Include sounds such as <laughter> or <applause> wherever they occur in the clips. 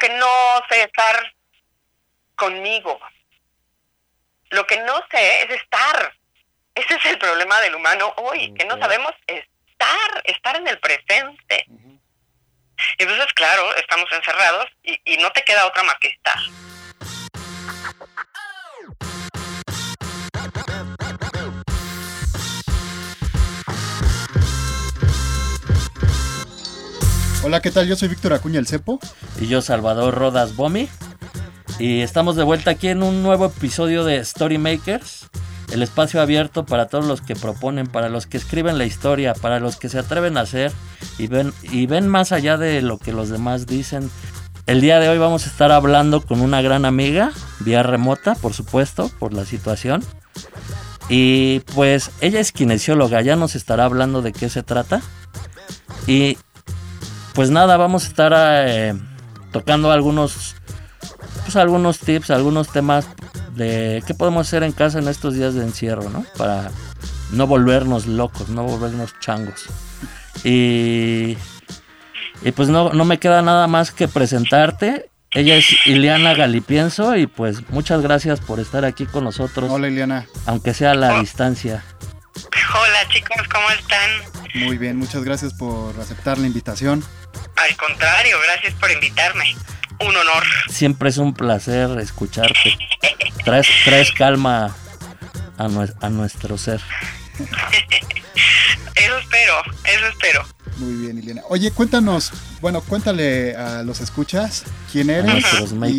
que no sé estar conmigo. Lo que no sé es estar. Ese es el problema del humano hoy, que no sabemos estar, estar en el presente. Entonces, claro, estamos encerrados y, y no te queda otra más que estar. Hola, ¿qué tal? Yo soy Víctor Acuña el Cepo. Y yo Salvador Rodas Bomi. Y estamos de vuelta aquí en un nuevo episodio de Story Makers. El espacio abierto para todos los que proponen, para los que escriben la historia, para los que se atreven a hacer y ven, y ven más allá de lo que los demás dicen. El día de hoy vamos a estar hablando con una gran amiga, vía remota, por supuesto, por la situación. Y pues ella es kinesióloga, ya nos estará hablando de qué se trata. Y pues nada, vamos a estar eh, tocando algunos, pues algunos tips, algunos temas de qué podemos hacer en casa en estos días de encierro, ¿no? Para no volvernos locos, no volvernos changos. Y, y pues no, no me queda nada más que presentarte. Ella es Ileana Galipienso y pues muchas gracias por estar aquí con nosotros. Hola Ileana. Aunque sea a la distancia. Hola chicos, ¿cómo están? Muy bien, muchas gracias por aceptar la invitación. Al contrario, gracias por invitarme. Un honor. Siempre es un placer escucharte. Traes, traes calma a, a nuestro ser. <laughs> eso espero, eso espero. Muy bien, Ileana. Oye, cuéntanos, bueno, cuéntale a los escuchas quién eres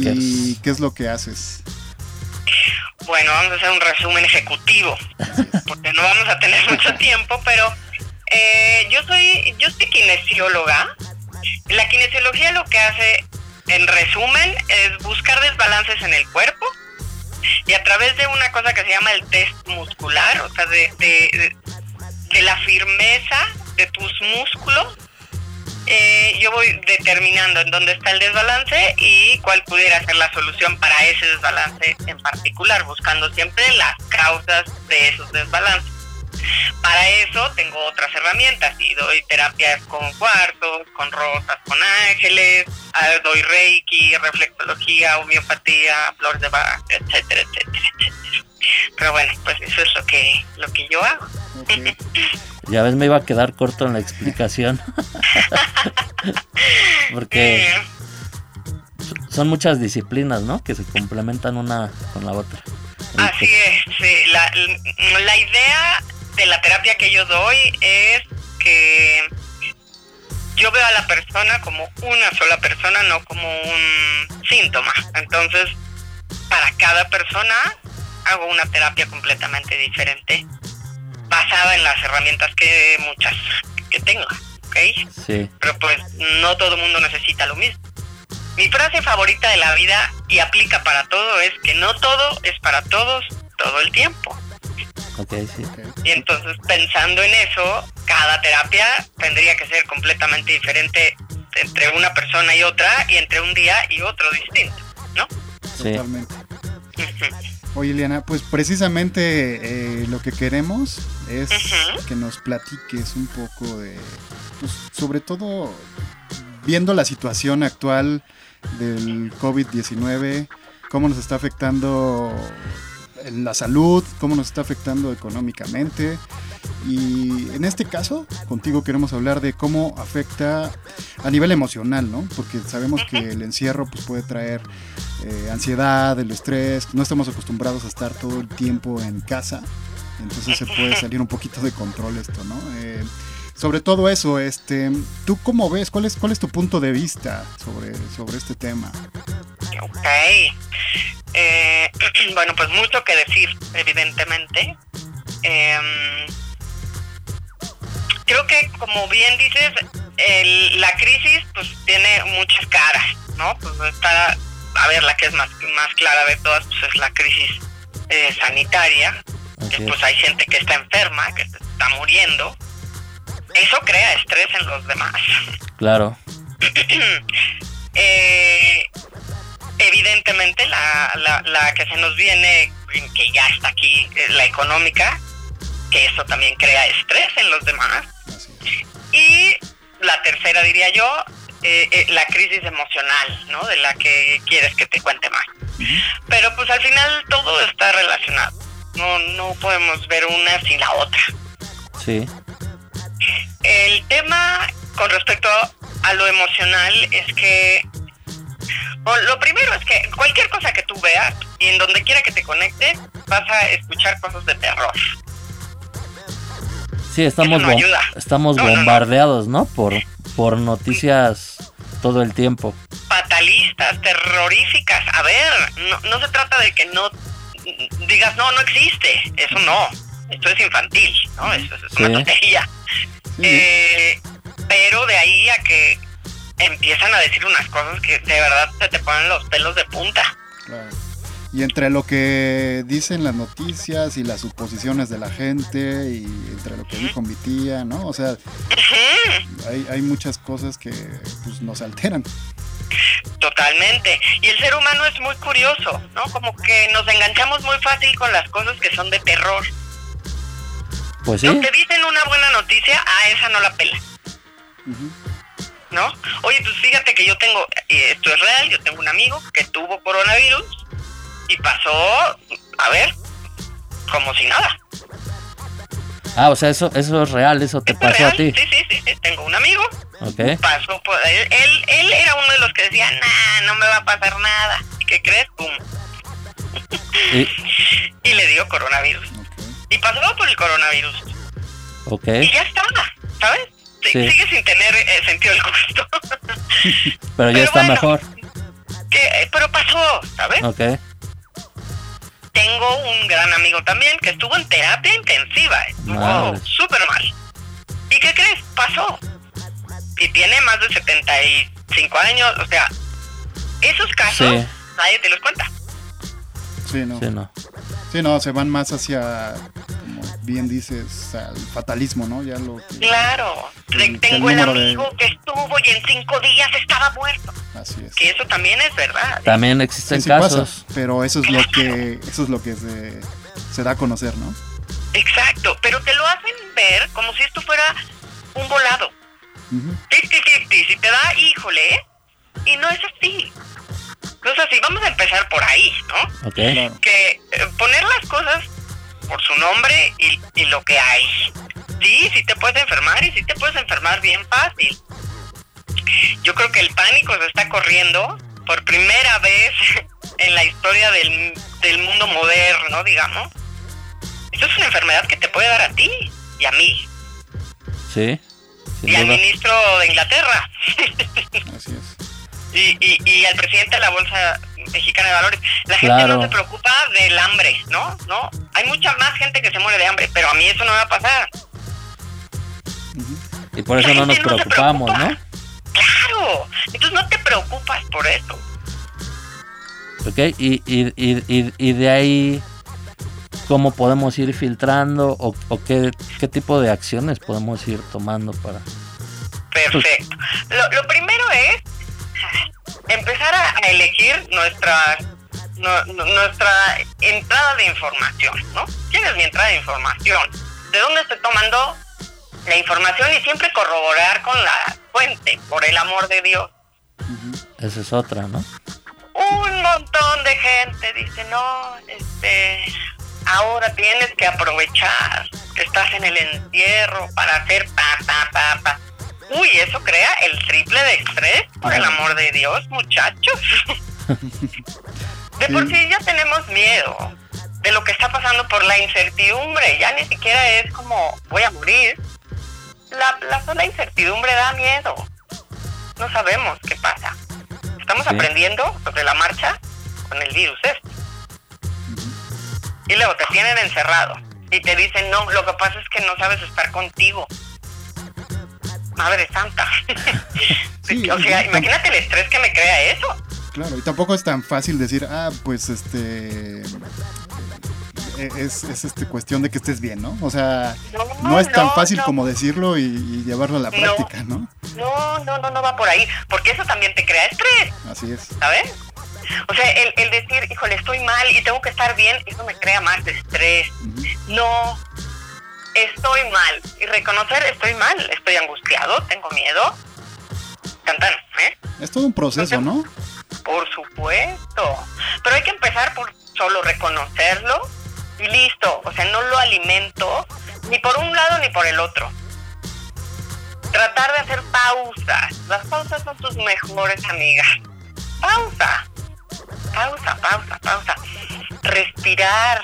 y qué es lo que haces. Bueno, vamos a hacer un resumen ejecutivo, porque no vamos a tener mucho <laughs> tiempo, pero eh, yo soy yo soy kinesióloga. La kinesiología lo que hace, en resumen, es buscar desbalances en el cuerpo y a través de una cosa que se llama el test muscular, o sea, de, la firmeza de tus músculos, eh, yo voy determinando en dónde está el desbalance y cuál pudiera ser la solución para ese desbalance en particular, buscando siempre las causas de esos desbalances. Para eso tengo otras herramientas y doy terapias con cuartos, con rosas, con ángeles, ah, doy reiki, reflexología, homeopatía, flores de Bach, etcétera, etcétera, etcétera. Pero bueno, pues eso es lo que lo que yo hago. <laughs> Ya ves, me iba a quedar corto en la explicación. <laughs> Porque son muchas disciplinas, ¿no? Que se complementan una con la otra. Así es, sí. La, la idea de la terapia que yo doy es que yo veo a la persona como una sola persona, no como un síntoma. Entonces, para cada persona hago una terapia completamente diferente basada en las herramientas que muchas que tenga, ¿ok? Sí. Pero pues no todo el mundo necesita lo mismo. Mi frase favorita de la vida y aplica para todo es que no todo es para todos todo el tiempo. Sí. Y entonces pensando en eso, cada terapia tendría que ser completamente diferente entre una persona y otra y entre un día y otro distinto, ¿no? Sí. Totalmente. Oye, Liana, pues precisamente eh, lo que queremos es que nos platiques un poco de, pues, sobre todo viendo la situación actual del COVID-19, cómo nos está afectando en la salud, cómo nos está afectando económicamente. Y en este caso, contigo queremos hablar de cómo afecta a nivel emocional, ¿no? Porque sabemos que el encierro pues, puede traer eh, ansiedad, el estrés, no estamos acostumbrados a estar todo el tiempo en casa, entonces se puede salir un poquito de control esto, ¿no? Eh, sobre todo eso, este, ¿tú cómo ves? ¿Cuál es, cuál es tu punto de vista sobre, sobre este tema? Ok. Eh, <clears throat> bueno, pues mucho que decir, evidentemente. Em, creo que, como bien dices, la crisis pues tiene muchas caras, ¿no? Pues está a ver, la que es más, más clara de todas pues es la crisis eh, sanitaria, que pues hay gente que está enferma, que está muriendo. Eso crea estrés en los demás. Claro. <clears throat> eh, evidentemente la, la, la que se nos viene, que ya está aquí, la económica, que eso también crea estrés en los demás. Y la tercera, diría yo, eh, eh, la crisis emocional, ¿no? De la que quieres que te cuente más. Pero pues al final todo está relacionado. No, no podemos ver una sin la otra. Sí. El tema con respecto a lo emocional es que lo primero es que cualquier cosa que tú veas y en donde quiera que te conectes vas a escuchar cosas de terror. Sí, estamos, estamos bombardeados, ¿no? Por, por noticias todo el tiempo. Fatalistas, terroríficas. A ver, no, no se trata de que no digas, no, no existe. Eso no. Esto es infantil, ¿no? Eso es una tontería. Eh, pero de ahí a que empiezan a decir unas cosas que de verdad se te ponen los pelos de punta. Claro. Y entre lo que dicen las noticias y las suposiciones de la gente y entre lo que dijo mi tía, ¿no? O sea, hay, hay muchas cosas que pues, nos alteran. Totalmente. Y el ser humano es muy curioso, ¿no? Como que nos enganchamos muy fácil con las cosas que son de terror. Pues sí. te dicen una buena noticia, a esa no la pela. ¿No? Oye, pues fíjate que yo tengo, esto es real, yo tengo un amigo que tuvo coronavirus y pasó, a ver, como si nada. Ah, o sea, eso, eso es real, eso te pasó a ti. Sí, sí, sí, sí, tengo un amigo. Okay. Pasó por, él, él, era uno de los que decía, nah, no me va a pasar nada. ¿Y qué crees? Pum. ¿Y? <laughs> y le dio coronavirus. Y pasó por el coronavirus. Ok. Y ya estaba, ¿sabes? Sigue sin tener eh, sentido el gusto. <laughs> pero ya está mejor. Que, pero pasó, ¿sabes? Ok tengo un gran amigo también que estuvo en terapia intensiva. Wow, súper mal. ¿Y qué crees? Pasó. Y tiene más de 75 años. O sea, esos casos nadie te los cuenta. Sí, no. Sí, no. Sí, no, se van más hacia, bien dices, al fatalismo, ¿no? Ya lo claro. tengo el, amigo que estuvo y en cinco días estaba muerto. Así es. Que eso también es verdad. También existen casos. pero eso es lo que eso es lo que se, se da a conocer, ¿no? Exacto, pero te lo hacen ver como si esto fuera un volado. Si te da, híjole, y no es así. No es así, vamos a empezar por ahí, ¿no? Okay. Que eh, poner las cosas por su nombre y, y lo que hay. Sí, sí te puedes enfermar y sí te puedes enfermar bien fácil yo creo que el pánico se está corriendo por primera vez <laughs> en la historia del, mundo moderno, digamos. Esto es una enfermedad que te puede dar a ti y a mí. Sí. Y al ministro de Inglaterra. <laughs> Así es. Y, y, y al presidente de la Bolsa Mexicana de Valores. La gente no se preocupa del hambre, ¿no? ¿no? Hay mucha más gente que se muere de hambre, pero a mí eso no me va a pasar. Y por eso no nos preocupamos, ¿no? Claro, entonces no te preocupas por eso. Ok, y, y, y, y de ahí, ¿cómo podemos ir filtrando o, o qué, qué, tipo de acciones podemos ir tomando para... Perfecto. Lo, lo primero es empezar a elegir nuestra, nuestra entrada de información, ¿no? ¿Quién es mi entrada de información? ¿De dónde estoy tomando la información y siempre corroborar con la fuente, por el amor de Dios. Esa es otra, ¿no? Un montón de gente dice, no, este, ahora tienes que aprovechar que estás en el entierro para hacer pa, pa, pa, pa. Uy, eso crea el triple de estrés, por el amor de Dios, muchachos. de por sí ya tenemos miedo de lo que está pasando por la incertidumbre. Ya ni siquiera es como voy a morir, la, la sola incertidumbre da miedo. No sabemos qué pasa. Estamos aprendiendo sobre la marcha con el virus este. Y luego te tienen encerrado y te dicen, no, lo que pasa es que no sabes estar contigo. Madre santa. <laughs> o sea, imagínate el estrés que me crea eso. Claro, y tampoco es tan fácil decir, ah, pues este e, es, es este cuestión de que estés bien, ¿no? O sea, no, es tan fácil como decirlo y, llevarlo a la práctica, ¿no? No, no, no, no va por ahí, porque eso también te crea estrés. Así es. ¿Sabes? O sea, el, el decir, híjole, estoy mal y tengo que estar bien, eso me crea más estrés. No, estoy mal. Y reconocer, estoy mal, estoy angustiado, tengo miedo. instantáneo, ¿eh? Es todo un proceso, ¿no? Por supuesto. Pero hay que empezar por solo reconocerlo y listo. O sea, no lo alimento ni por un lado ni por el otro. Tratar de hacer pausas. Las pausas son tus mejores amigas. Pausa. Pausa, pausa, pausa. Respirar.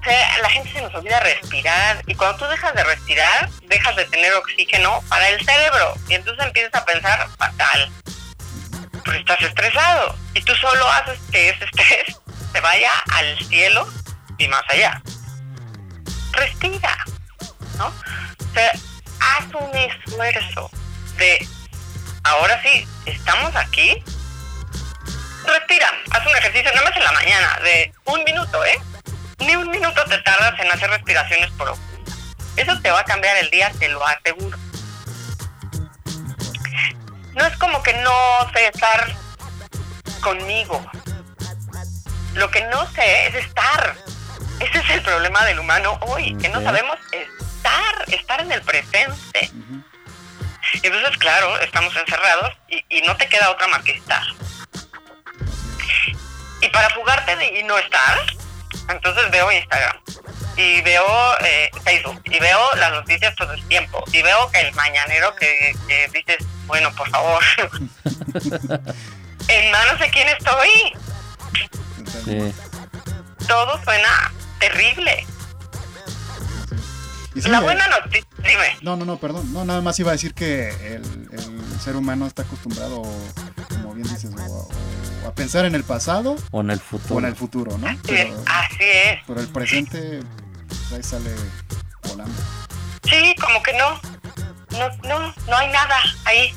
O sea, la gente se nos olvida respirar y cuando tú dejas de respirar, dejas de tener oxígeno para el cerebro y entonces empiezas a pensar fatal. Porque estás estresado y tú solo haces que ese estrés se vaya al cielo y más allá. Respira, ¿no? O sea, haz un esfuerzo de, ahora sí, estamos aquí. Respira, haz un ejercicio, nada más en la mañana, de un minuto, ¿eh? Ni un minuto te tardas en hacer respiraciones profundas. Eso te va a cambiar el día, te lo aseguro. No es como que no sé estar conmigo. Lo que no sé es estar. Ese es el problema del humano hoy, que no sabemos estar, estar en el presente. Entonces, claro, estamos encerrados y, y, no te queda otra más que estar. Y para fugarte de, y no estar, entonces veo Instagram y veo eh, Facebook y veo las noticias todo el tiempo y veo que el mañanero que, que dices, bueno, por favor, <laughs> en manos de quién estoy. Sí. Todo suena terrible. Sí, La eh, buena noticia, dime. No, no, no, perdón. No, nada más iba a decir que el, el ser humano está acostumbrado, como bien dices, o a pensar en el pasado O en el o futuro. en el futuro, ¿no? Así es, Pero, así es. pero el presente, pues, ahí sale volando. Sí, como que no. No, no, no hay nada ahí.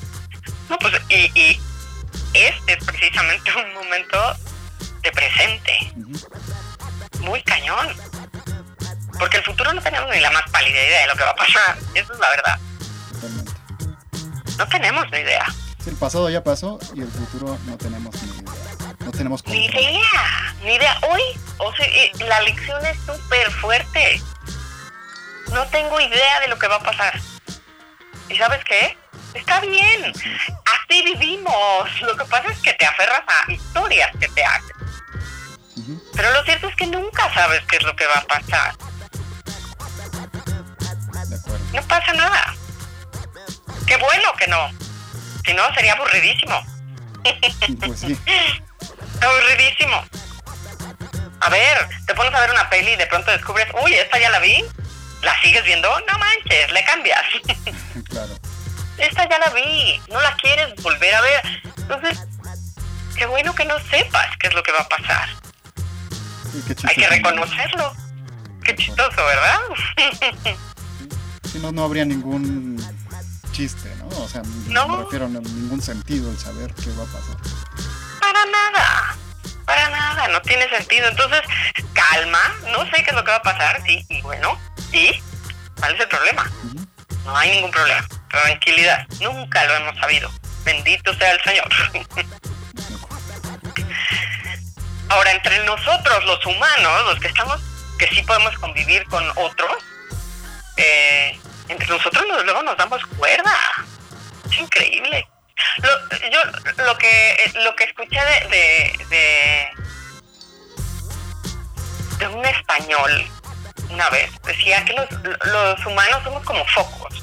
No, pues, y, y este es precisamente un momento de presente. Muy cañón. Porque el futuro no tenemos ni la más pálida idea de lo que va a pasar. Eso es la verdad. Totalmente. No tenemos ni idea. Sí, el pasado ya pasó y el futuro no tenemos ni idea. Tenemos Ni idea. Ni idea. Hoy, o sea, y la lección es súper fuerte. No tengo idea de lo que va a pasar. ¿Y sabes qué? Está bien. Así vivimos. Lo que pasa es que te aferras a historias que te hacen. Pero lo cierto es que nunca sabes qué es lo que va a pasar. De acuerdo. No pasa nada. Qué bueno que no. Si no, sería aburridísimo. Pues sí. <laughs> Aburridísimo. A ver, te pones a ver una peli y de pronto descubres, uy, esta ya la vi. ¿La sigues viendo? No manches, le cambias. <laughs> Claro. esta ya la vi. No la quieres volver a ver. Entonces, qué bueno que no sepas qué es lo que va a pasar. Qué Hay que reconocerlo. Qué chistoso, ¿verdad? Si no, no habría ningún chiste, ¿no? O sea, No. me refiero a ningún sentido el saber qué va a pasar. Para nada, para nada, no tiene sentido. Entonces, calma, no sé qué es lo que va a pasar, sí, y bueno, ¿y cuál es el problema? No hay ningún problema, tranquilidad, nunca lo hemos sabido. Bendito sea el Señor. <laughs> Ahora, entre nosotros, los humanos, los que estamos, que sí podemos convivir con otros, eh, entre nosotros nos- luego nos damos cuerda. Es increíble. Yo lo que lo que escuché de, de, de, un español una vez decía que los, humanos somos como focos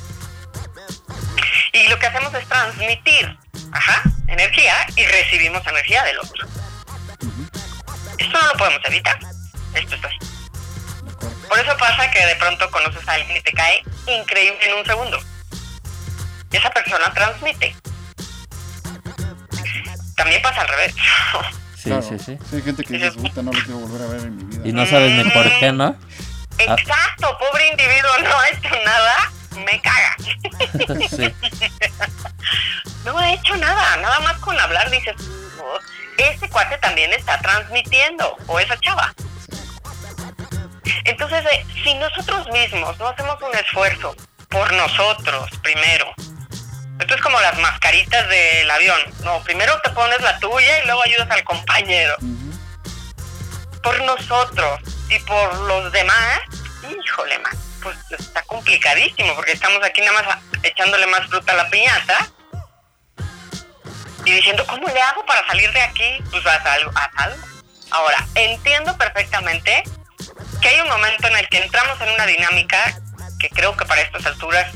y lo que hacemos es transmitir energía y recibimos energía del otro. Esto no lo podemos evitar. Esto es así. Por eso pasa que de pronto conoces a alguien y te cae increíble en un segundo. Y esa persona transmite. También pasa al revés. Sí, Claro. sí, sí. hay gente que dice, puta, no lo quiero volver a ver en mi vida. Y no sabes ni por qué, ¿no? Exacto, pobre individuo no ha hecho nada, me caga. <laughs> sí. No ha hecho nada, nada más con hablar dices, "Oh, ese cuate también está transmitiendo, o esa chava. Entonces, eh, si nosotros mismos no hacemos un esfuerzo por nosotros primero, esto es como las mascaritas del avión, no, primero te pones la tuya y luego ayudas al compañero. Por nosotros y por los demás, híjole, man, pues está complicadísimo porque estamos aquí nada más echándole más fruta a la piñata y diciendo, ¿cómo le hago para salir de aquí? Pues haz algo, haz algo. Ahora, entiendo perfectamente que hay un momento en el que entramos en una dinámica que creo que para estas alturas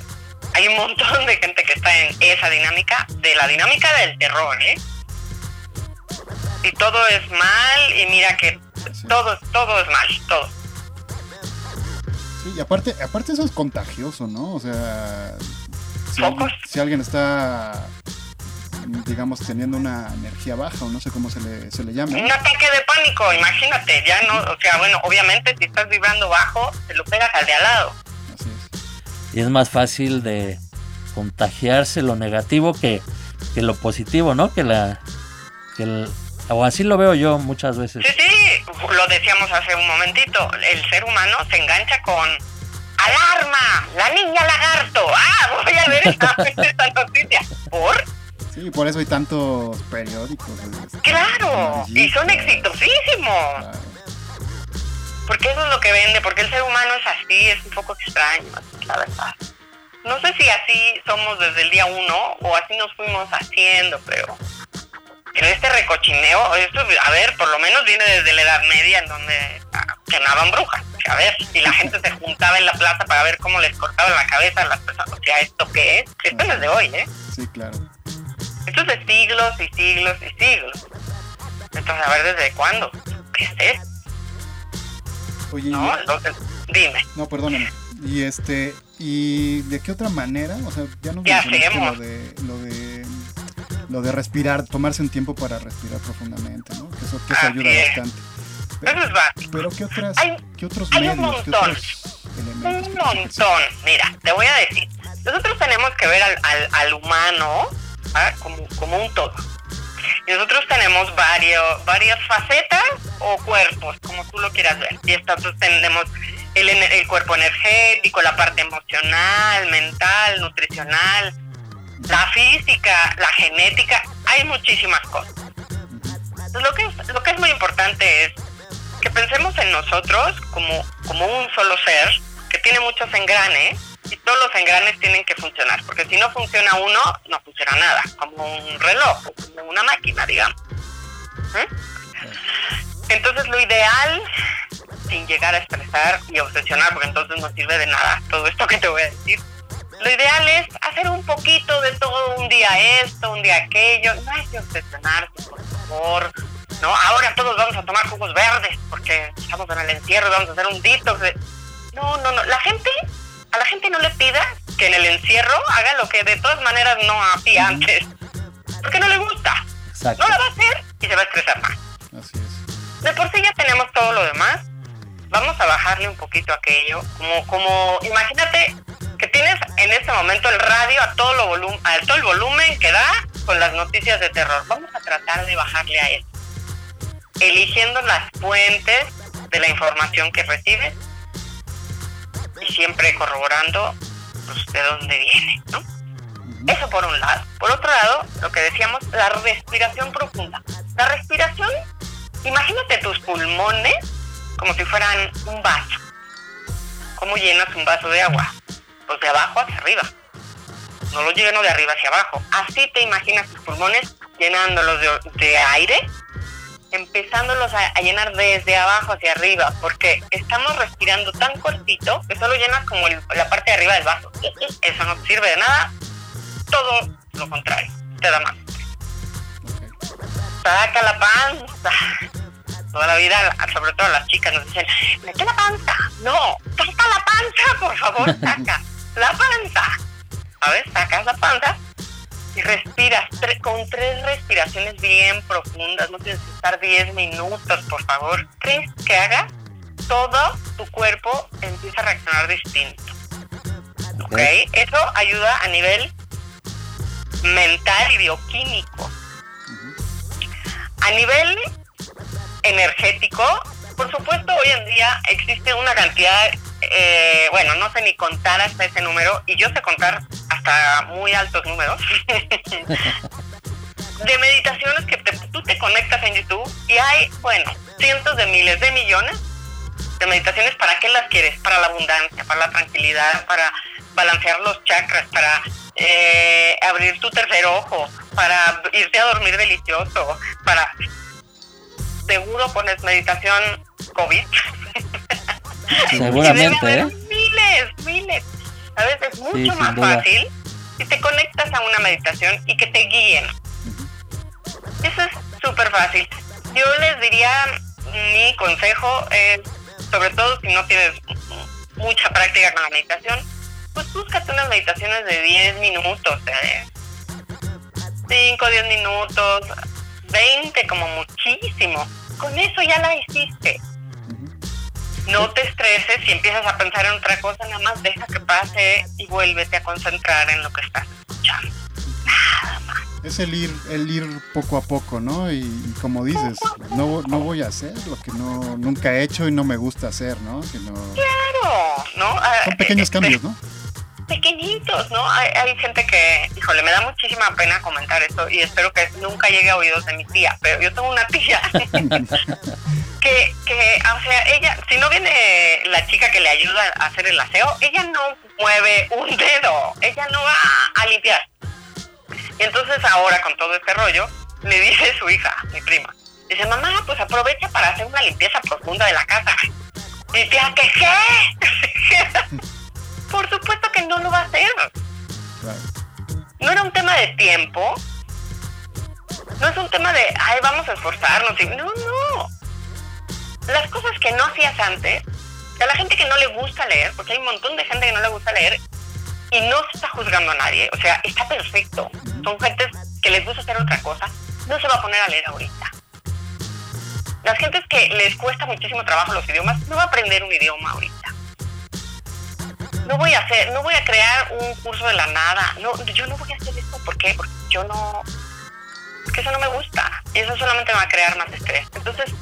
hay un montón de gente que está en esa dinámica, de la dinámica del terror, ¿eh? Y todo es mal, y mira que todo, todo es mal, todo. Sí, y aparte, aparte eso es contagioso, ¿no? O sea, si, alguien, está digamos, teniendo una energía baja o no sé cómo se le, se le llama. Un ataque de pánico, imagínate, ya no, o sea, bueno, obviamente si estás vibrando bajo, te lo pegas al de al lado. Y es más fácil de contagiarse lo negativo que, que lo positivo, ¿no? Que la... Que o así lo veo yo muchas veces. Sí, sí, lo decíamos hace un momentito, el ser humano se engancha con ¡Alarma! ¡La niña lagarto! ¡Ah! <laughs> Voy a ver <laughs> esta, noticia. ¿Por? Sí, por eso hay tantos periódicos. ¡Claro! Y son exitosísimos. Porque eso es lo que vende, porque el ser humano es así, es un poco extraño, la verdad. No sé si así somos desde el día uno o así nos fuimos haciendo, pero en este recochineo, esto, a ver, por lo menos viene desde la Edad Media en donde quemaban brujas. A ver, y la gente se juntaba en la plaza para ver cómo les cortaban la cabeza a las personas. O sea, ¿esto qué es? Esto no es de hoy, ¿eh? Sí, claro. Esto es de siglos y siglos y siglos. Entonces, a ver, ¿desde cuándo? ¿Qué es esto? Oye, no, entonces, dime. No, perdóname. Y este, ¿y de qué otra manera? O sea, ya nos lo de, lo de lo de respirar, tomarse un tiempo para respirar profundamente, ¿no? Que eso, que eso ayuda bastante. Pero, eso es básico. Pero ¿qué, otras, hay, ¿qué otros hay medios? Un montón. un montón. Mira, te voy a decir. Nosotros tenemos que ver al, al, al humano ¿ah? como, como un todo. Nosotros tenemos varios, varias facetas o cuerpos, como tú lo quieras ver. Y entonces tenemos el, el cuerpo energético, la parte emocional, mental, nutricional, la física, la genética, hay muchísimas cosas. Lo que, es, lo que es muy importante es que pensemos en nosotros como, como un solo ser que tiene muchos engranes todos los engranes tienen que funcionar, porque si no funciona uno, no funciona nada, como un reloj, como una máquina, digamos. ¿Mm? Entonces lo ideal, sin llegar a estresar y obsesionar, porque entonces no sirve de nada todo esto que te voy a decir, lo ideal es hacer un poquito de todo, un día esto, un día aquello. No hay que obsesionarse, por favor. No, ahora todos vamos a tomar jugos verdes porque estamos en el encierro vamos a hacer un detox. No, no, no. La gente, a la gente no le pida que en el encierro haga lo que de todas maneras no hacía antes. Porque no le gusta. No lo va a hacer y se va a estresar más. Así es. De por sí ya tenemos todo lo demás. Vamos a bajarle un poquito aquello. Como, como, imagínate que tienes en este momento el radio a todo, lo volum a todo el volumen que da con las noticias de terror. Vamos a tratar de bajarle a eso. Eligiendo las fuentes de la información que recibes siempre corroborando pues, de dónde viene, ¿no? Eso por un lado. Por otro lado, lo que decíamos, la respiración profunda. La respiración, imagínate tus pulmones como si fueran un vaso. ¿Cómo llenas un vaso de agua? pues de abajo hacia arriba. No lo lleno de arriba hacia abajo. Así te imaginas tus pulmones llenándolos de, aire, empezándolos a, llenar desde abajo hacia arriba, porque estamos respirando tan cortito que solo llenas como la parte de arriba del vaso. Eso no sirve de nada, todo lo contrario, te da más. Saca la panza. Toda la vida, sobre todo las chicas, nos dicen, mete la panza. No, saca la panza, por favor, saca la panza. A ver, sacas la panza y respiras con tres respiraciones bien profundas. No tienes que estar 10 minutos, por favor. Tres que hagas, todo tu cuerpo empieza a reaccionar distinto. ¿Ok? Eso ayuda a nivel mental y bioquímico. A nivel energético, por supuesto, hoy en día existe una cantidad eh, bueno, no sé ni contar hasta ese número, y yo sé contar hasta muy altos números, <laughs> de meditaciones que tú te conectas en YouTube y hay, bueno, cientos de miles de millones de meditaciones. ¿Para qué las quieres? Para la abundancia, para la tranquilidad, para balancear los chakras, para eh, abrir tu tercer ojo, para irte a dormir delicioso, para... Seguro pones meditación COVID. Seguramente, <laughs> ¿eh? Miles, miles. A veces es mucho más fácil si te conectas a una meditación y que te guíen. Eso es súper fácil. Yo les diría, mi consejo es, sobre todo si no tienes mucha práctica con la meditación, pues búscate unas meditaciones de 10 minutos, ¿eh? 5, 10 minutos, 20 como muchísimo. Con eso ya la hiciste. No te estreses si empiezas a pensar en otra cosa, nada más deja que pase y vuélvete a concentrar en lo que estás escuchando. Nada más. Es el ir, el ir poco a poco, ¿no? Y, como dices, no, no voy a hacer lo que no nunca he hecho y no me gusta hacer, ¿no? Claro, ¿no? Ah, Son pequeños este, cambios, ¿no? Pequeñitos, ¿no? Hay, hay gente que, híjole, me da muchísima pena comentar esto y espero que nunca llegue a oídos de mi tía, pero yo tengo una tía <laughs> que, que, o sea, ella, si no viene la chica que le ayuda a hacer el aseo, ella no mueve un dedo, ella no va a limpiar. Y entonces ahora con todo este rollo, le dice su hija, mi prima, dice, mamá, pues aprovecha para hacer una limpieza profunda de la casa. Y tía, ¿qué qué? <laughs> Por supuesto que no lo va a hacer. No era un tema de tiempo. No es un tema de, ay, vamos a esforzarnos. No, no las cosas que no hacías antes, a la gente que no le gusta leer, porque hay un montón de gente que no le gusta leer y no se está juzgando a nadie, o sea, está perfecto. Son gentes que les gusta hacer otra cosa, no se va a poner a leer ahorita. Las gentes que les cuesta muchísimo trabajo los idiomas, no va a aprender un idioma ahorita. No voy a hacer, no voy a crear un curso de la nada. No, yo no voy a hacer esto, ¿por qué? Porque yo no, porque eso no me gusta. Y eso solamente me va a crear más estrés. Entonces,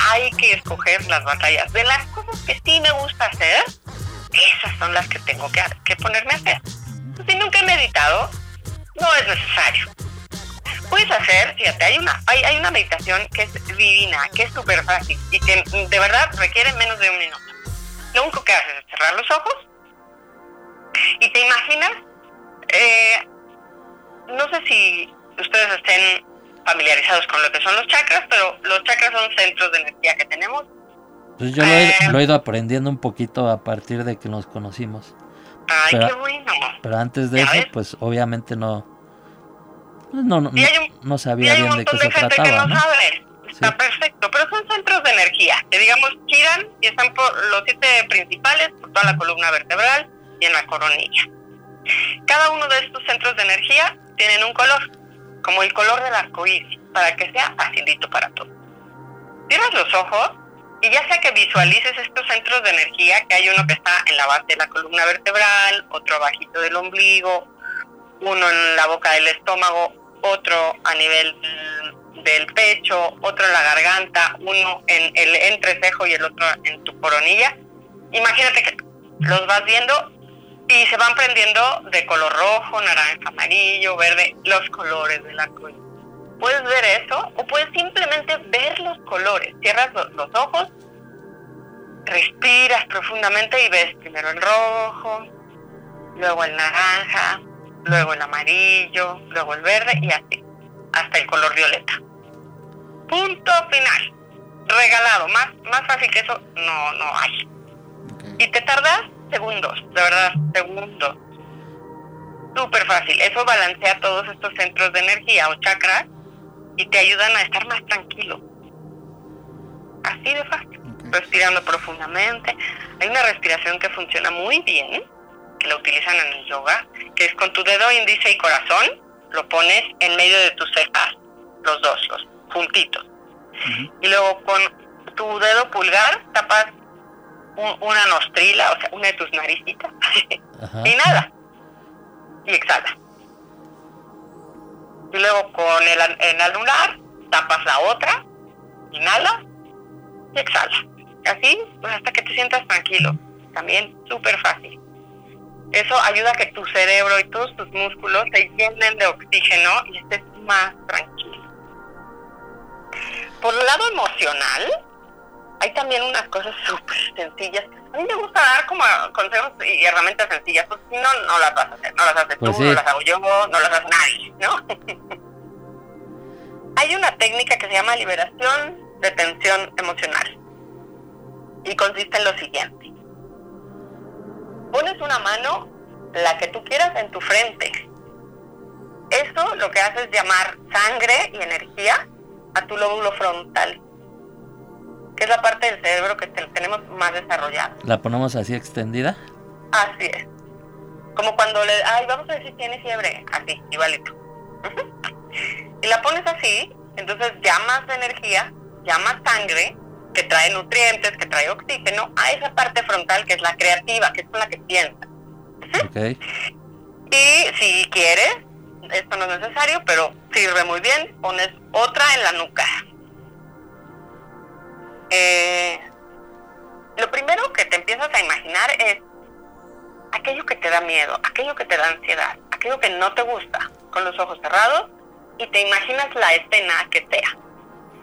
hay que escoger las batallas. De las cosas que sí me gusta hacer, esas son las que tengo que, ponerme a hacer. Si nunca he meditado, no es necesario. Puedes hacer, fíjate, hay una, hay, hay una meditación que es divina, que es súper fácil y que de verdad requiere menos de un minuto. Lo único que haces es cerrar los ojos y te imaginas, eh, no sé si ustedes estén familiarizados con lo que son los chakras, pero los chakras son centros de energía que tenemos. Pues yo lo he, eh, ido aprendiendo un poquito a partir de que nos conocimos. Ay, qué bueno. Pero antes de eso, pues obviamente no. Pues, no, no, no, sabía bien de qué se trataba. Que no, sabe. Está perfecto, pero son centros de energía que, digamos, giran y están por los siete principales, por toda la columna vertebral y en la coronilla. Cada uno de estos centros de energía tienen un color como el color del arco iris, para que sea facilito para todos. Cierras los ojos y ya sea que visualices estos centros de energía, que hay uno que está en la base de la columna vertebral, otro abajito del ombligo, uno en la boca del estómago, otro a nivel del pecho, otro en la garganta, uno en el entrecejo y el otro en tu coronilla. Imagínate que los vas viendo y se van prendiendo de color rojo, naranja, amarillo, verde, los colores del arco Puedes ver eso o puedes simplemente ver los colores. Cierras los, ojos, respiras profundamente y ves primero el rojo, luego el naranja, luego el amarillo, luego el verde y así, hasta el color violeta. Punto final. Regalado. Más, más fácil que eso no, no hay. Y te tardas segundos, de verdad, segundos. Súper fácil. Eso balancea todos estos centros de energía o chakras y te ayudan a estar más tranquilo. Así de fácil. Respirando profundamente. Hay una respiración que funciona muy bien, que la utilizan en el yoga, que es con tu dedo índice y corazón, lo pones en medio de tus cejas, los dos, los juntitos. Y luego con tu dedo pulgar tapas una nostrila, o sea, una de tus naricitas, <laughs> y nada, y exhala. Y luego con el, el anular tapas la otra, inhala y exhala. Así, pues hasta que te sientas tranquilo. También súper fácil. Eso ayuda a que tu cerebro y todos tus músculos se llenen de oxígeno y estés más tranquilo. Por el lado emocional, hay también unas cosas súper sencillas. A mí me gusta dar como consejos y herramientas sencillas, porque si no, no las vas a hacer. No las haces Pues tú, sí. no las hago yo, no las hace nadie, ¿no? <laughs> hay una técnica que se llama liberación de tensión emocional. Y consiste en lo siguiente. Pones una mano, la que tú quieras, en tu frente. Eso lo que hace es llamar sangre y energía a tu lóbulo frontal, que es la parte del cerebro que te- tenemos más desarrollada. La ponemos así extendida. Así es. Como cuando le, ay, vamos a si tiene fiebre, así, igualito. <laughs> Y la pones así, entonces llamas energía, llamas sangre, que trae nutrientes, que trae oxígeno, a esa parte frontal que es la creativa, que es con la que piensa. Ok. <laughs> Y si quieres, esto no es necesario, pero sirve muy bien, pones otra en la nuca. Eh, lo primero que te empiezas a imaginar es aquello que te da miedo, aquello que te da ansiedad, aquello que no te gusta, con los ojos cerrados, y te imaginas la escena que sea.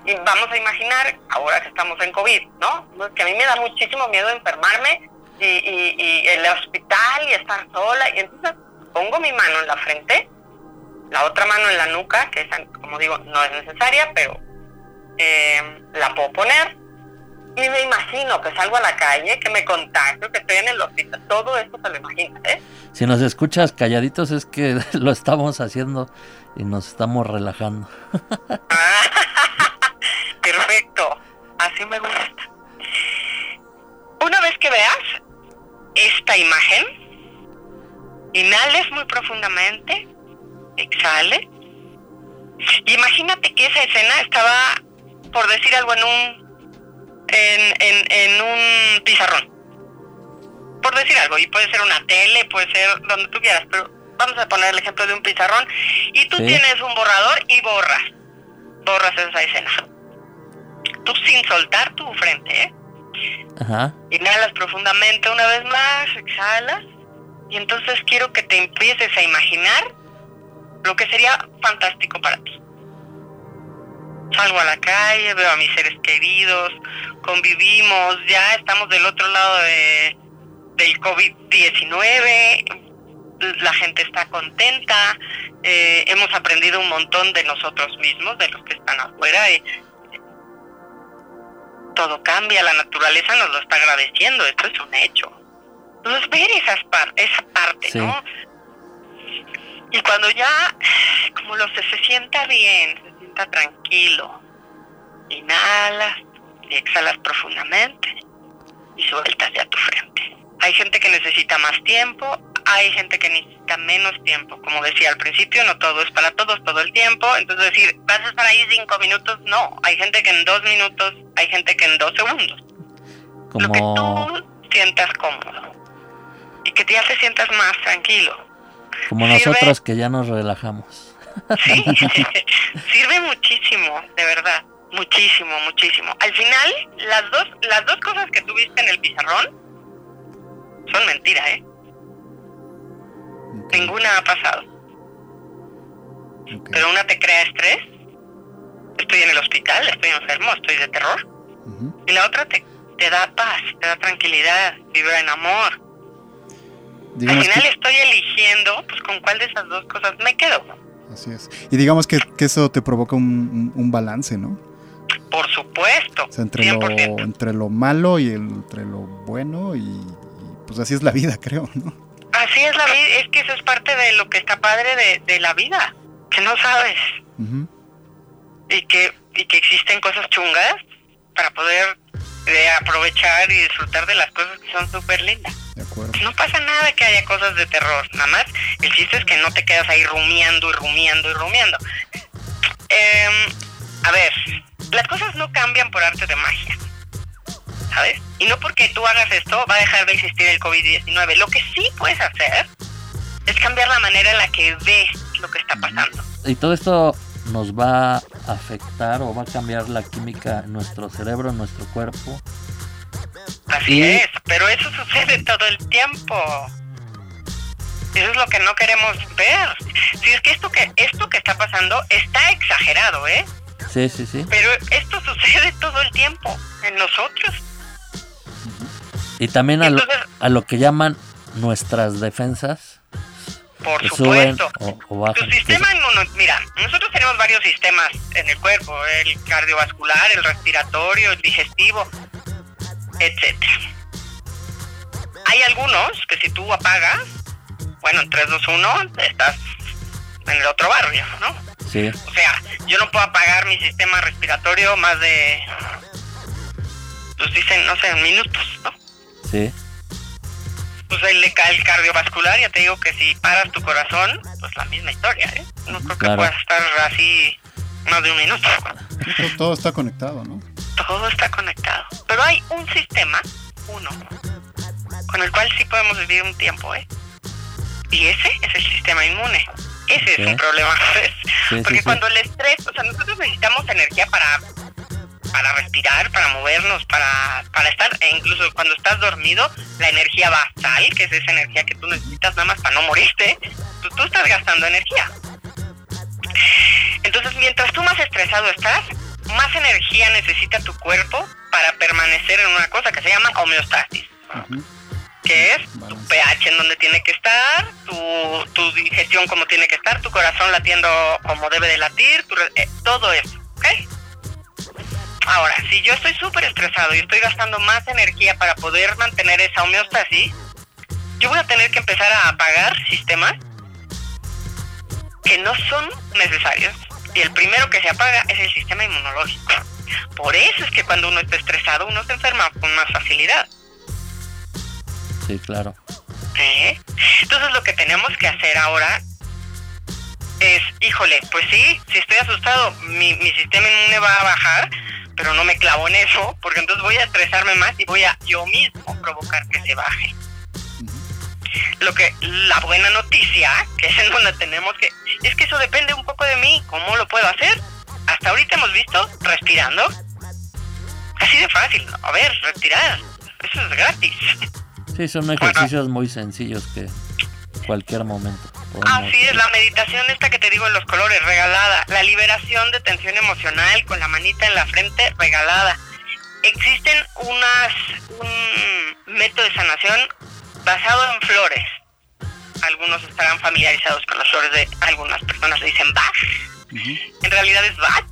Y vamos a imaginar, ahora que estamos en COVID, ¿no? Pues que a mí me da muchísimo miedo enfermarme y, y, y el hospital y estar sola. Y entonces pongo mi mano en la frente, la otra mano en la nuca, que esa, como digo, no es necesaria, pero eh, la puedo poner. Y me imagino que salgo a la calle, que me contacto, que estoy en el hospital. Todo esto te lo imaginas, ¿eh? Si nos escuchas calladitos es que <laughs> lo estamos haciendo y nos estamos relajando. <laughs> <laughs> Perfecto, así me gusta. Una vez que veas esta imagen, inhales muy profundamente, exhale. Imagínate que esa escena estaba, por decir algo, en un en, en, en un pizarrón. Por decir algo, y puede ser una tele, puede ser donde tú quieras, pero vamos a poner el ejemplo de un pizarrón. Y tú Sí. tienes un borrador y borras. Borras esa escena. Tú sin soltar tu frente, ¿eh? Ajá. Inhalas profundamente una vez más, exhalas. Y entonces quiero que te empieces a imaginar lo que sería fantástico para ti. Salgo a la calle, veo a mis seres queridos, convivimos, ya estamos del otro lado de, del COVID-19, la gente está contenta, eh, hemos aprendido un montón de nosotros mismos, de los que están afuera. y todo cambia, la naturaleza nos lo está agradeciendo, esto es un hecho. Entonces, ver esas par esa parte, Sí. ¿no? Y cuando ya, como lo se, se sienta bien, sienta tranquilo, inhalas y exhalas profundamente y sueltas ya tu frente. Hay gente que necesita más tiempo, hay gente que necesita menos tiempo. Como decía al principio, no todo es para todos todo el tiempo. Entonces decir, vas a estar ahí cinco minutos, no. Hay gente que en dos minutos, hay gente que en dos segundos. Lo que Como tú sientas cómodo y que ya te sientas más tranquilo. como sirve- nosotros que ya nos relajamos. Sí, <laughs> <laughs> sirve muchísimo, de verdad, muchísimo, muchísimo. Al final, las dos, las dos cosas que tú viste en el pizarrón son mentira, ¿eh? Ninguna ha pasado. Pero una te crea estrés. Estoy en el hospital, estoy enfermo, estoy de terror. Y la otra te, te da paz, te da tranquilidad, vibra en amor. Al final que, estoy eligiendo, pues, con cuál de esas dos cosas me quedo. Así es. Y digamos que, que eso te provoca un, un- balance, ¿no? Por supuesto, O sea, entre lo, 100%. entre lo malo y el- entre lo bueno y, y, pues así es la vida, <laughs> creo, ¿no? Así es la vida, es que eso es parte de lo que está padre de, de la vida, que no sabes y que, y que existen cosas chungas para poder eh, aprovechar y disfrutar de las cosas que son súper lindas. De acuerdo. No pasa nada que haya cosas de terror, nada más el chiste es que no te quedas ahí rumiando y rumiando y rumiando. Em, a ver, las cosas no cambian por arte de magia, ¿sabes? Y no porque tú hagas esto va a dejar de existir el COVID-19. Lo que sí puedes hacer es cambiar la manera en la que ves lo que está pasando. Y todo esto nos va a afectar o va a cambiar la química en nuestro cerebro, en nuestro cuerpo. Así Y- es, pero eso sucede todo el tiempo. Eso es lo que no queremos ver. Si es que esto que esto que está pasando está exagerado, ¿eh? Sí, sí, sí. Pero esto sucede todo el tiempo en nosotros. Y también a, lo, a lo que llaman nuestras defensas. Por supuesto. Tu sistema mira, nosotros tenemos varios sistemas en el cuerpo, el cardiovascular, el respiratorio, el digestivo, etcétera. Hay algunos que si tú apagas, bueno, en 3, 2, 1, estás en el otro barrio, ¿no? Sí. O sea, yo no puedo apagar mi sistema respiratorio más de, pues dicen, no sé, minutos, ¿no? Sí. Pues el, el cardiovascular, ya te digo que si paras tu corazón, pues la misma historia, ¿eh? No creo que puedas estar así más de un minuto. Todo está conectado, ¿no? Todo está conectado. Pero hay un sistema, uno, con el cual sí podemos vivir un tiempo, ¿eh? Y ese es el sistema inmune. Ese es un problema, <laughs> Porque cuando el estrés, o sea, nosotros necesitamos energía para para respirar, para movernos, para, para estar, e incluso cuando estás dormido, la energía basal, que es esa energía que tú necesitas nada más para no morirte, tú, tú estás gastando energía. Entonces, mientras tú más estresado estás, más energía necesita tu cuerpo para permanecer en una cosa que se llama homeostasis que es tu pH en donde tiene que estar, tu, tu digestión como tiene que estar, tu corazón latiendo como debe de latir, eh, todo eso, ¿ok? Ahora, si yo estoy súper estresado y estoy gastando más energía para poder mantener esa homeostasis, yo voy a tener que empezar a apagar sistemas que no son necesarios. Y el primero que se apaga es el sistema inmunológico. Por eso es que cuando uno está estresado, uno se enferma con más facilidad. Sí, claro. ¿Eh? Entonces lo que tenemos que hacer ahora es, híjole, pues sí, si estoy asustado, mi, mi sistema inmune va a bajar, pero no me clavo en eso, porque entonces voy a estresarme más y voy a yo mismo provocar que se baje. Lo que la buena noticia, que es en donde tenemos que, es que eso depende un poco de mí, ¿cómo lo puedo hacer? Hasta ahorita hemos visto respirando. Así de fácil. A ver, respirar. Eso es gratis. Sí, son ejercicios muy sencillos que cualquier momento. Así es, la meditación esta que te digo en los colores, regalada. La liberación de tensión emocional con la manita en la frente, regalada. Existen unas, un método de sanación basado en flores. Algunos estarán familiarizados con las flores de algunas personas le dicen Bach. En realidad es Bach,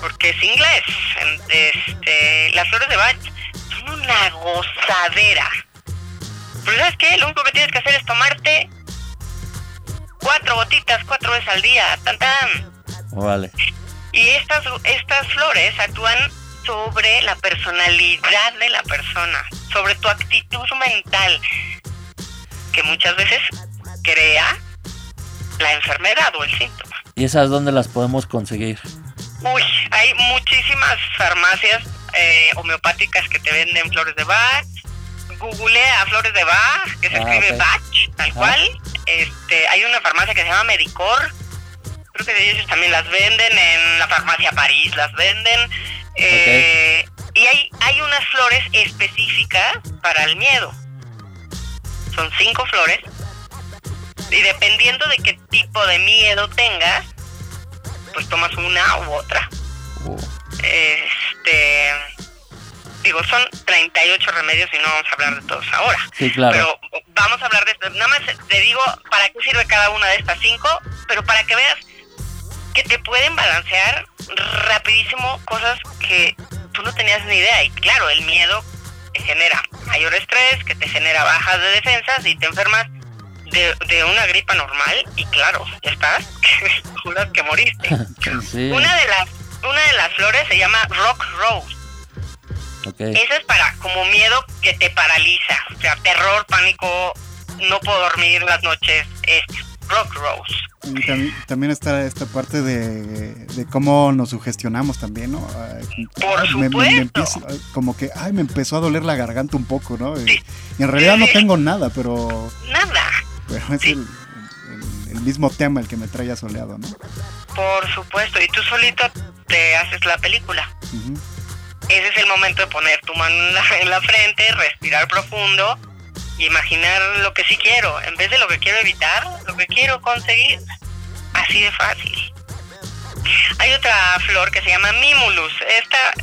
porque es inglés. Este, las flores de Bach una gozadera. Pero ¿sabes qué? Lo único que tienes que hacer es tomarte cuatro gotitas cuatro veces al día. Tan tan. Vale. Y estas, estas flores actúan sobre la personalidad de la persona, sobre tu actitud mental, que muchas veces crea la enfermedad o el síntoma. ¿Y esas dónde las podemos conseguir? Uy, hay muchísimas farmacias eh, homeopáticas que te venden flores de Bach. Googlea flores de Bach, que se ah, escribe Bach, tal cual. Este, hay una farmacia que se llama Medicor. Creo que ellos también las venden en la farmacia París, las venden. Eh, y hay, hay unas flores específicas para el miedo. Son cinco flores. Y dependiendo de qué tipo de miedo tengas, pues tomas una u otra. Oh. Este, digo, son 38 remedios y no vamos a hablar de todos ahora. Sí, claro. Pero vamos a hablar de esto. Nada más te digo para qué sirve cada una de estas cinco, pero para que veas que te pueden balancear rapidísimo cosas que tú no tenías ni idea. Y claro, el miedo te genera mayor estrés, que te genera bajas de defensas y te enfermas de, de una gripa normal y claro, ya estás, <laughs> juras que moriste. <laughs> Una de las una de las flores se llama Rock Rose. Okay. Esa es para como miedo que te paraliza, o sea, terror, pánico, no puedo dormir las noches, es Rock Rose. Y también, está esta parte de, de, cómo nos sugestionamos también, ¿no? Por supuesto. como que, ay, me empezó a doler la garganta un poco, ¿no? Y, en realidad no tengo nada, pero... Nada. Pero es el, el, mismo tema el que me trae soleado, ¿no? Por supuesto, y tú solito te haces la película. Ese es el momento de poner tu mano en la, frente, respirar profundo y imaginar lo que sí quiero, en vez de lo que quiero evitar, lo que quiero conseguir. Así de fácil. Hay otra flor que se llama Mimulus. Esta,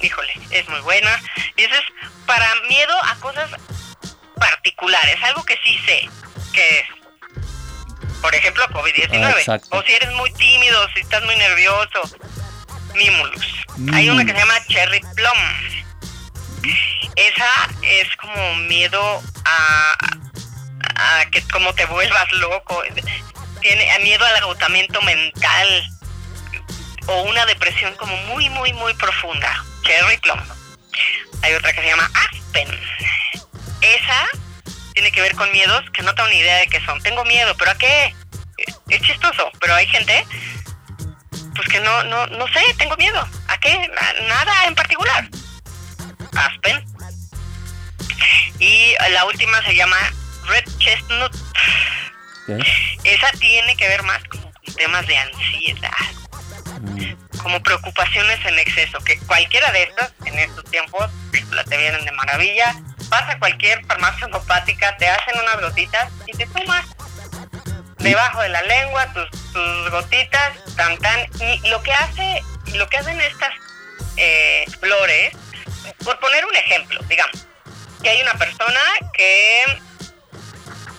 híjole, es muy buena. Y eso es para miedo a cosas particulares, algo que sí sé que es. Por ejemplo, COVID-19. Ah, o si eres muy tímido, si estás muy nervioso. Mimulus. Hay una que se llama Cherry Plum. Esa es como miedo a, a que como te vuelvas loco. Tiene miedo al agotamiento mental o una depresión como muy, muy, muy profunda. Cherry Plum. Hay otra que se llama Aspen. Esa tiene que ver con miedos que no tengo ni idea de qué son. Tengo miedo, pero ¿a qué? Es chistoso, pero hay gente pues que no, no, no sé, tengo miedo. ¿A qué? Nada en particular. Aspen. Y la última se llama Red Chestnut. Esa tiene que ver más con temas de ansiedad. Mm. Como preocupaciones en exceso. Que cualquiera de estas, en estos tiempos, te vienen de maravilla. Vas a cualquier farmacia homeopática, te hacen unas gotitas y te tomas debajo de la lengua tus, tus gotitas, tan tan. Y lo que hace, lo que hacen estas eh, flores, por poner un ejemplo, digamos, que hay una persona que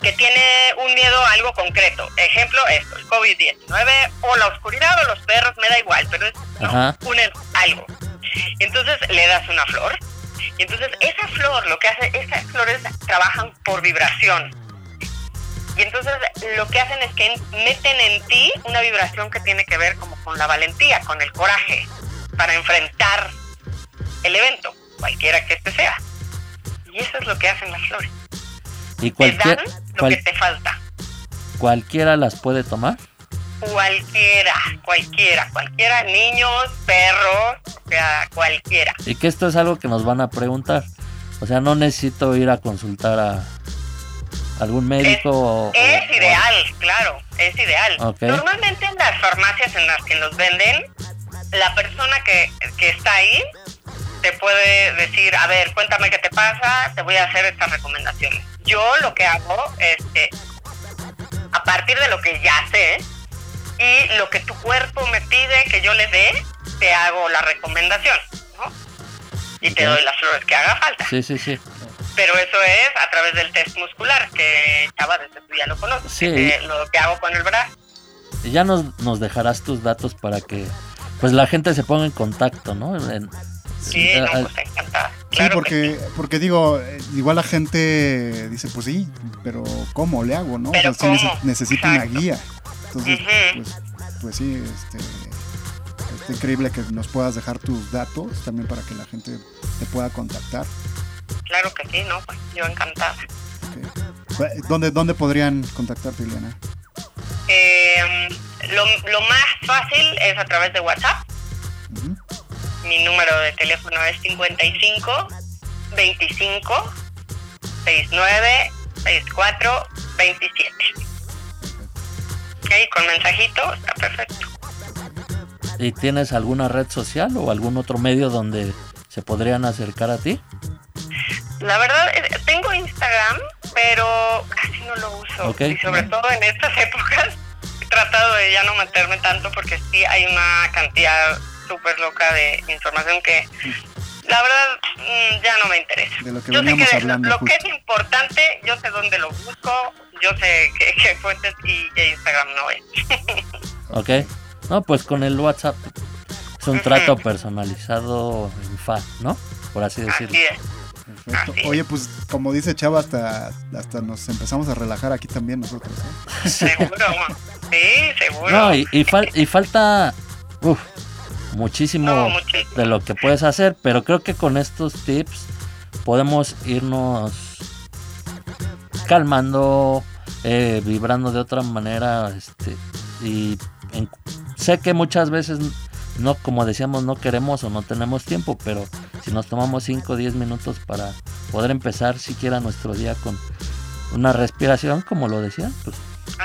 que tiene un miedo a algo concreto. Ejemplo, esto, el COVID-19 o la oscuridad o los perros, me da igual, pero es un, algo. Entonces le das una flor. Y entonces esa flor, lo que hace, esas flores trabajan por vibración. Y entonces lo que hacen es que meten en ti una vibración que tiene que ver como con la valentía, con el coraje, para enfrentar el evento, cualquiera que este sea. Y eso es lo que hacen las flores. ¿Y cualquier, te dan lo que te falta. ¿Cualquiera las puede tomar? Cualquiera, cualquiera, cualquiera, niños, perros, o sea, cualquiera. Y que esto es algo que nos van a preguntar. O sea, no necesito ir a consultar a algún médico. Es, ideal, claro, es ideal. Normalmente en las farmacias en las que los venden, la persona que, que está ahí te puede decir, a ver, cuéntame qué te pasa, te voy a hacer estas recomendaciones. Yo lo que hago es que, a partir de lo que ya sé y lo que tu cuerpo me pide que yo le dé, te hago la recomendación, ¿no? Y te doy las flores que haga falta. Sí, sí, sí. Pero eso es a través del test muscular, que Chava desde tú ya lo conoces, sí. lo que hago con el brazo. Y ya nos, nos dejarás tus datos para que pues la gente se ponga en contacto, ¿no? Sí, no, pues encantada. sí, porque, porque digo, igual la gente dice, pues sí, pero ¿cómo le hago, no? Pero o necesito una guía. Entonces, pues, pues, sí, este, es increíble que nos puedas dejar tus datos también para que la gente te pueda contactar. Claro que sí, ¿no? Pues yo encantada. ¿Dónde, ¿Dónde podrían contactarte, Liliana? Eh, lo, lo, más fácil es a través de WhatsApp. Mi número de teléfono es 55 25 69 64 27. Ok, con mensajito está perfecto. ¿Y tienes alguna red social o algún otro medio donde se podrían acercar a ti? La verdad, eh, tengo Instagram, pero casi no lo uso. Y sobre todo en estas <laughs> épocas he tratado de ya no meterme tanto porque sí hay una cantidad súper loca de información que la verdad mm, ya no me interesa. De lo que yo sé que hablando, lo, que es importante, yo sé dónde lo busco, yo sé qué, fuentes y, Instagram no es. <laughs> ok, no, pues con el WhatsApp es un trato personalizado en fa, ¿no? Por así decirlo. Oye, pues como dice Chava, hasta, hasta nos empezamos a relajar aquí también nosotros. ¿eh? Seguro, <laughs> sí, seguro. No, y, y falta uf, muchísimo de lo que puedes hacer, pero creo que con estos tips podemos irnos calmando, eh, vibrando de otra manera, este, y sé que muchas veces no, como decíamos, no queremos o no tenemos tiempo, pero si nos tomamos 5 o 10 minutos para poder empezar siquiera nuestro día con una respiración, como lo decía, pues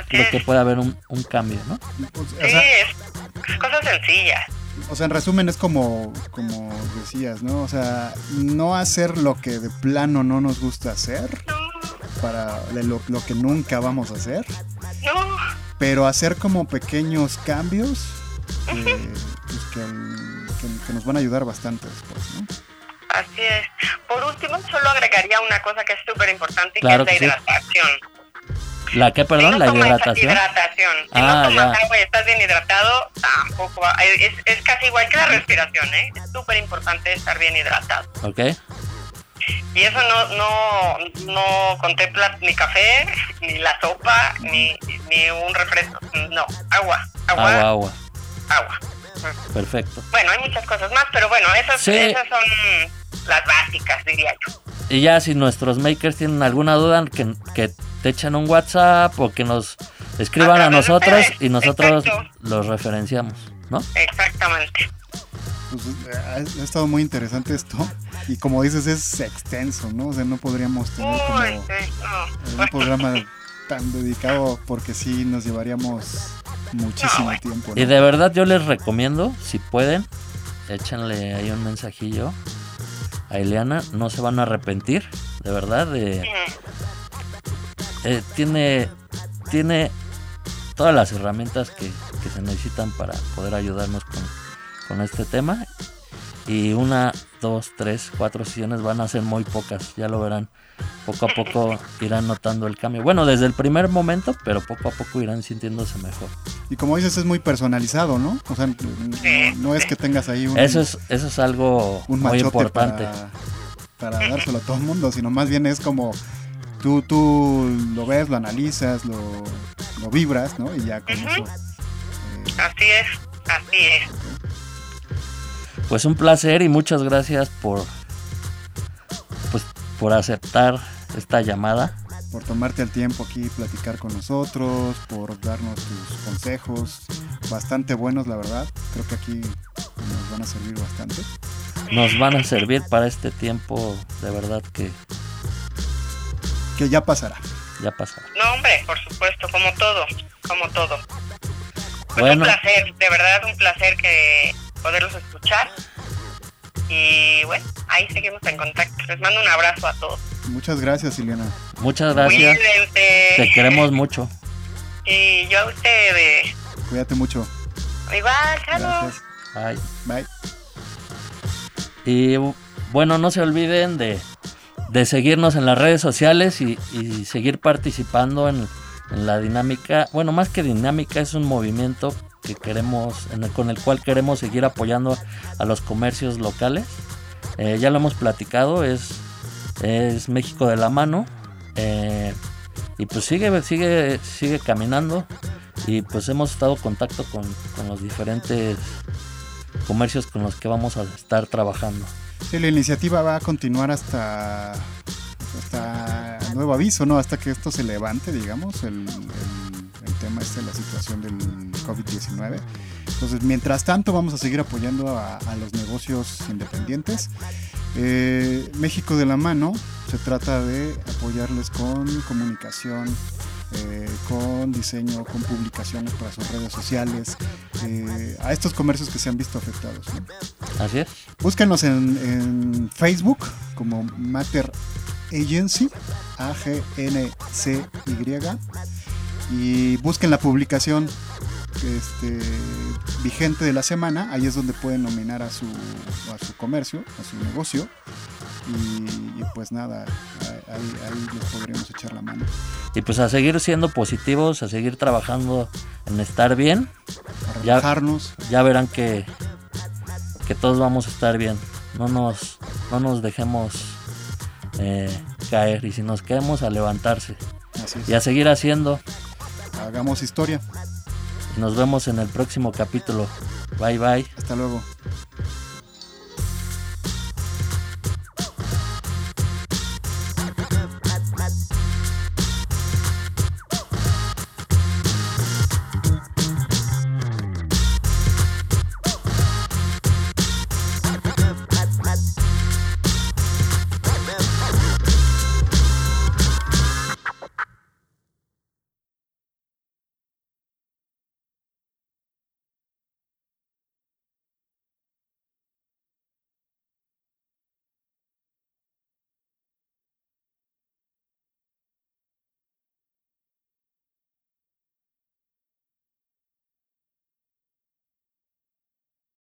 creo que puede haber un, cambio, ¿no? Pues, sí, es cosas sencillas o sea, en resumen es como, como decías, ¿no? O sea, no hacer lo que de plano no nos gusta hacer, para lo, lo que nunca vamos a hacer, no. pero hacer como pequeños cambios eh, pues que, nos van a ayudar bastante después, ¿no? Así es. Por último, solo agregaría una cosa que es súper importante, que es la hidratación. ¿La qué, perdón? ¿La hidratación? Hidratación. Si ah, no tomas agua y estás bien hidratado, tampoco va. Es, es casi igual que la respiración, ¿eh? Es súper importante estar bien hidratado. Ok. Y eso no, no, no contempla ni café, ni la sopa, ni, ni un refresco. No, agua. Agua, agua. Agua. Agua. Perfecto. Bueno, hay muchas cosas más, pero bueno, esas, esas son las básicas, diría yo. Y ya si nuestros makers tienen alguna duda, que, que te echen un WhatsApp o que nos escriban a, nosotros y nosotros los referenciamos, ¿no? Exactamente. Pues eh, ha, estado muy interesante esto y como dices es extenso, ¿no? O sea, no podríamos tener como un programa tan dedicado porque sí nos llevaríamos muchísimo tiempo. Y de verdad yo les recomiendo, si pueden, échanle ahí un mensajillo a Ileana, no se van a arrepentir, de verdad. De, eh, tiene, tiene todas las herramientas que, que, se necesitan para poder ayudarnos con, con este tema. Y una, dos, tres, cuatro sesiones van a ser muy pocas, ya lo verán. Poco a poco irán notando el cambio. Bueno, desde el primer momento, pero poco a poco irán sintiéndose mejor. Y como dices, es muy personalizado, ¿no? O sea, no, es que tengas ahí un... Eso es, eso es algo muy importante. Para, dárselo a todo el mundo, sino más bien es como tú, tú lo ves, lo analizas, lo, lo vibras, ¿no? Y ya con eso... Eh, así es, así es. Pues un placer y muchas gracias por por aceptar esta llamada. Por tomarte el tiempo aquí platicar con nosotros, por darnos tus consejos, bastante buenos la verdad. Creo que aquí nos van a servir bastante. Nos van a servir para este tiempo, de verdad que... Que ya pasará. Ya pasará. No, hombre, por supuesto, como todo, como todo. Pues un placer, de verdad un placer que poderlos escuchar. Y bueno, ahí seguimos en contacto. Les mando un abrazo a todos. Muchas gracias, Ileana. Muchas gracias. Te queremos mucho. <laughs> Y yo a ustedes. Cuídate mucho. Igual, chao. Bye. Bye. Y bueno, no se olviden de, de seguirnos en las redes sociales y, y seguir participando en, en la dinámica. Bueno, más que dinámica, es un movimiento que queremos, en el, con el cual queremos seguir apoyando a los comercios locales. Eh, ya lo hemos platicado, es, es México de la mano. Eh, y pues sigue, sigue, sigue caminando. Y pues hemos estado en contacto con, con los diferentes comercios con los que vamos a estar trabajando. Sí, la iniciativa va a continuar hasta, hasta nuevo aviso, ¿no? Hasta que esto se levante, digamos, el el tema es la situación del COVID-19. Entonces, mientras tanto, vamos a seguir apoyando a, los negocios independientes. Eh, México de la mano se trata de apoyarles con comunicación, eh, con diseño, con publicaciones para sus redes sociales, eh, a estos comercios que se han visto afectados. Así es. Búsquenos en, en Facebook como Matter Agency, A-G-N-C-Y y busquen la publicación este, vigente de la semana, ahí es donde pueden nominar a su, a su comercio, a su negocio. Y, pues nada, ahí, les podríamos echar la mano. Y pues a seguir siendo positivos, a seguir trabajando en estar bien. A relajarnos. Ya, verán que, que todos vamos a estar bien. No nos, no nos dejemos eh, caer. Y si nos caemos, a levantarse. Y a seguir haciendo hagamos historia. Nos vemos en el próximo capítulo. Bye bye. Hasta luego.